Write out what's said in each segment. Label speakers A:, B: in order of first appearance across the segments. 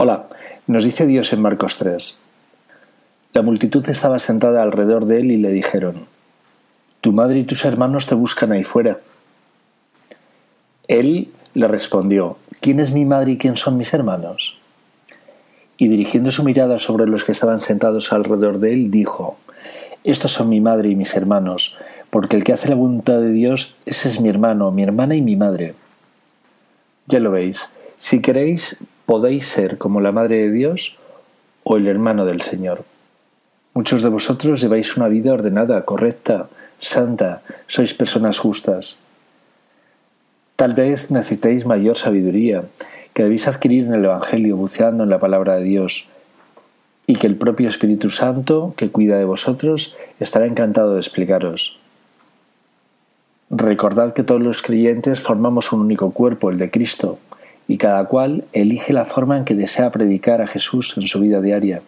A: Hola, nos dice Dios en Marcos 3. La multitud estaba sentada alrededor de él y le dijeron, Tu madre y tus hermanos te buscan ahí fuera. Él le respondió, ¿quién es mi madre y quién son mis hermanos? Y dirigiendo su mirada sobre los que estaban sentados alrededor de él, dijo, Estos son mi madre y mis hermanos, porque el que hace la voluntad de Dios, ese es mi hermano, mi hermana y mi madre. Ya lo veis, si queréis, podéis ser como la Madre de Dios o el hermano del Señor. Muchos de vosotros lleváis una vida ordenada, correcta, santa, sois personas justas. Tal vez necesitéis mayor sabiduría, que debéis adquirir en el Evangelio buceando en la palabra de Dios, y que el propio Espíritu Santo, que cuida de vosotros, estará encantado de explicaros. Recordad que todos los creyentes formamos un único cuerpo, el de Cristo, y cada cual elige la forma en que desea predicar a Jesús en su vida diaria.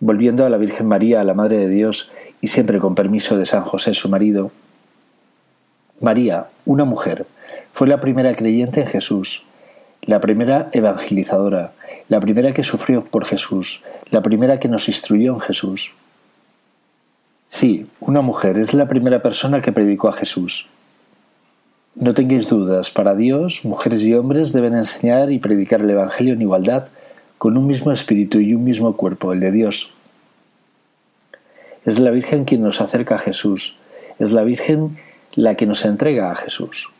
A: Volviendo a la Virgen María, la Madre de Dios, y siempre con permiso de San José, su marido, María, una mujer, fue la primera creyente en Jesús, la primera evangelizadora, la primera que sufrió por Jesús, la primera que nos instruyó en Jesús. Sí, una mujer es la primera persona que predicó a Jesús. No tengáis dudas, para Dios, mujeres y hombres deben enseñar y predicar el Evangelio en igualdad, con un mismo espíritu y un mismo cuerpo, el de Dios. Es la Virgen quien nos acerca a Jesús, es la Virgen la que nos entrega a Jesús.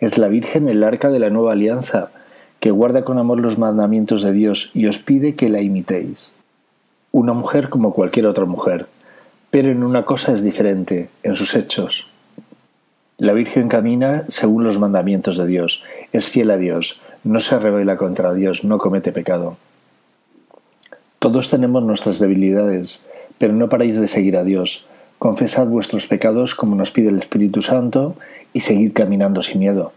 A: Es la Virgen el arca de la nueva alianza, que guarda con amor los mandamientos de Dios y os pide que la imitéis. Una mujer como cualquier otra mujer, pero en una cosa es diferente, en sus hechos. La Virgen camina según los mandamientos de Dios, es fiel a Dios, no se revela contra Dios, no comete pecado. Todos tenemos nuestras debilidades, pero no paráis de seguir a Dios. Confesad vuestros pecados como nos pide el Espíritu Santo y seguid caminando sin miedo.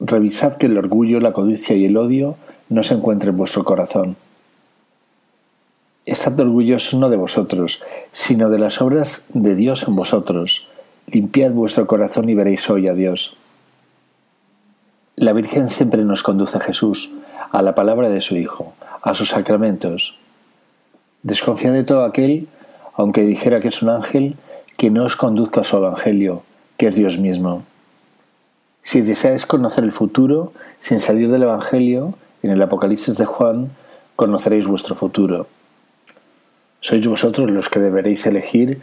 A: Revisad que el orgullo, la codicia y el odio no se encuentren en vuestro corazón. Estad orgullosos no de vosotros, sino de las obras de Dios en vosotros Limpiad vuestro corazón y veréis hoy a Dios. La Virgen siempre nos conduce a Jesús, a la palabra de su Hijo, a sus sacramentos. Desconfiad de todo aquel, aunque dijera que es un ángel, que no os conduzca a su Evangelio, que es Dios mismo. Si deseáis conocer el futuro, sin salir del Evangelio, en el Apocalipsis de Juan, conoceréis vuestro futuro. Sois vosotros los que deberéis elegir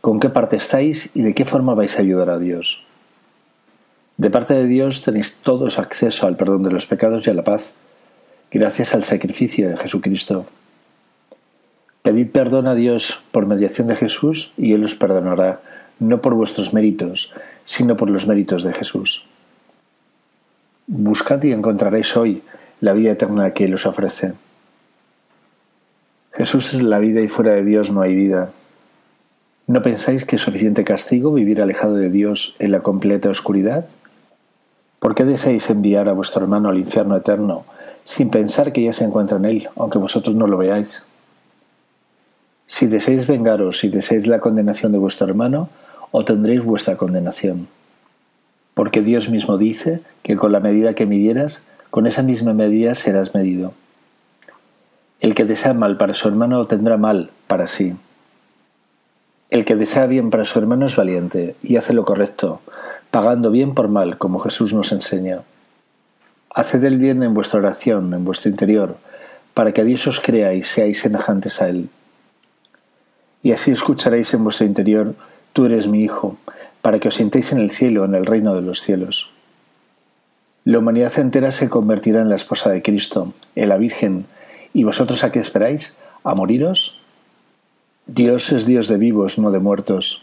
A: con qué parte estáis y de qué forma vais a ayudar a Dios. De parte de Dios tenéis todos acceso al perdón de los pecados y a la paz, gracias al sacrificio de Jesucristo. Pedid perdón a Dios por mediación de Jesús y Él os perdonará, no por vuestros méritos, sino por los méritos de Jesús. Buscad y encontraréis hoy la vida eterna que Él os ofrece. Jesús es la vida y fuera de Dios no hay vida. ¿No pensáis que es suficiente castigo vivir alejado de Dios en la completa oscuridad? ¿Por qué deseáis enviar a vuestro hermano al infierno eterno sin pensar que ya se encuentra en él, aunque vosotros no lo veáis? Si deseáis vengaros y deseáis la condenación de vuestro hermano, obtendréis vuestra condenación. Porque Dios mismo dice que con la medida que midieras, con esa misma medida serás medido. El que desea mal para su hermano tendrá mal para sí. El que desea bien para su hermano es valiente y hace lo correcto, pagando bien por mal, como Jesús nos enseña. Haced el bien en vuestra oración, en vuestro interior, para que a Dios os crea y seáis semejantes a Él. Y así escucharéis en vuestro interior, Tú eres mi Hijo, para que os sintéis en el cielo, en el reino de los cielos. La humanidad entera se convertirá en la esposa de Cristo, en la Virgen, ¿y vosotros a qué esperáis? ¿A moriros? Dios es Dios de vivos, no de muertos.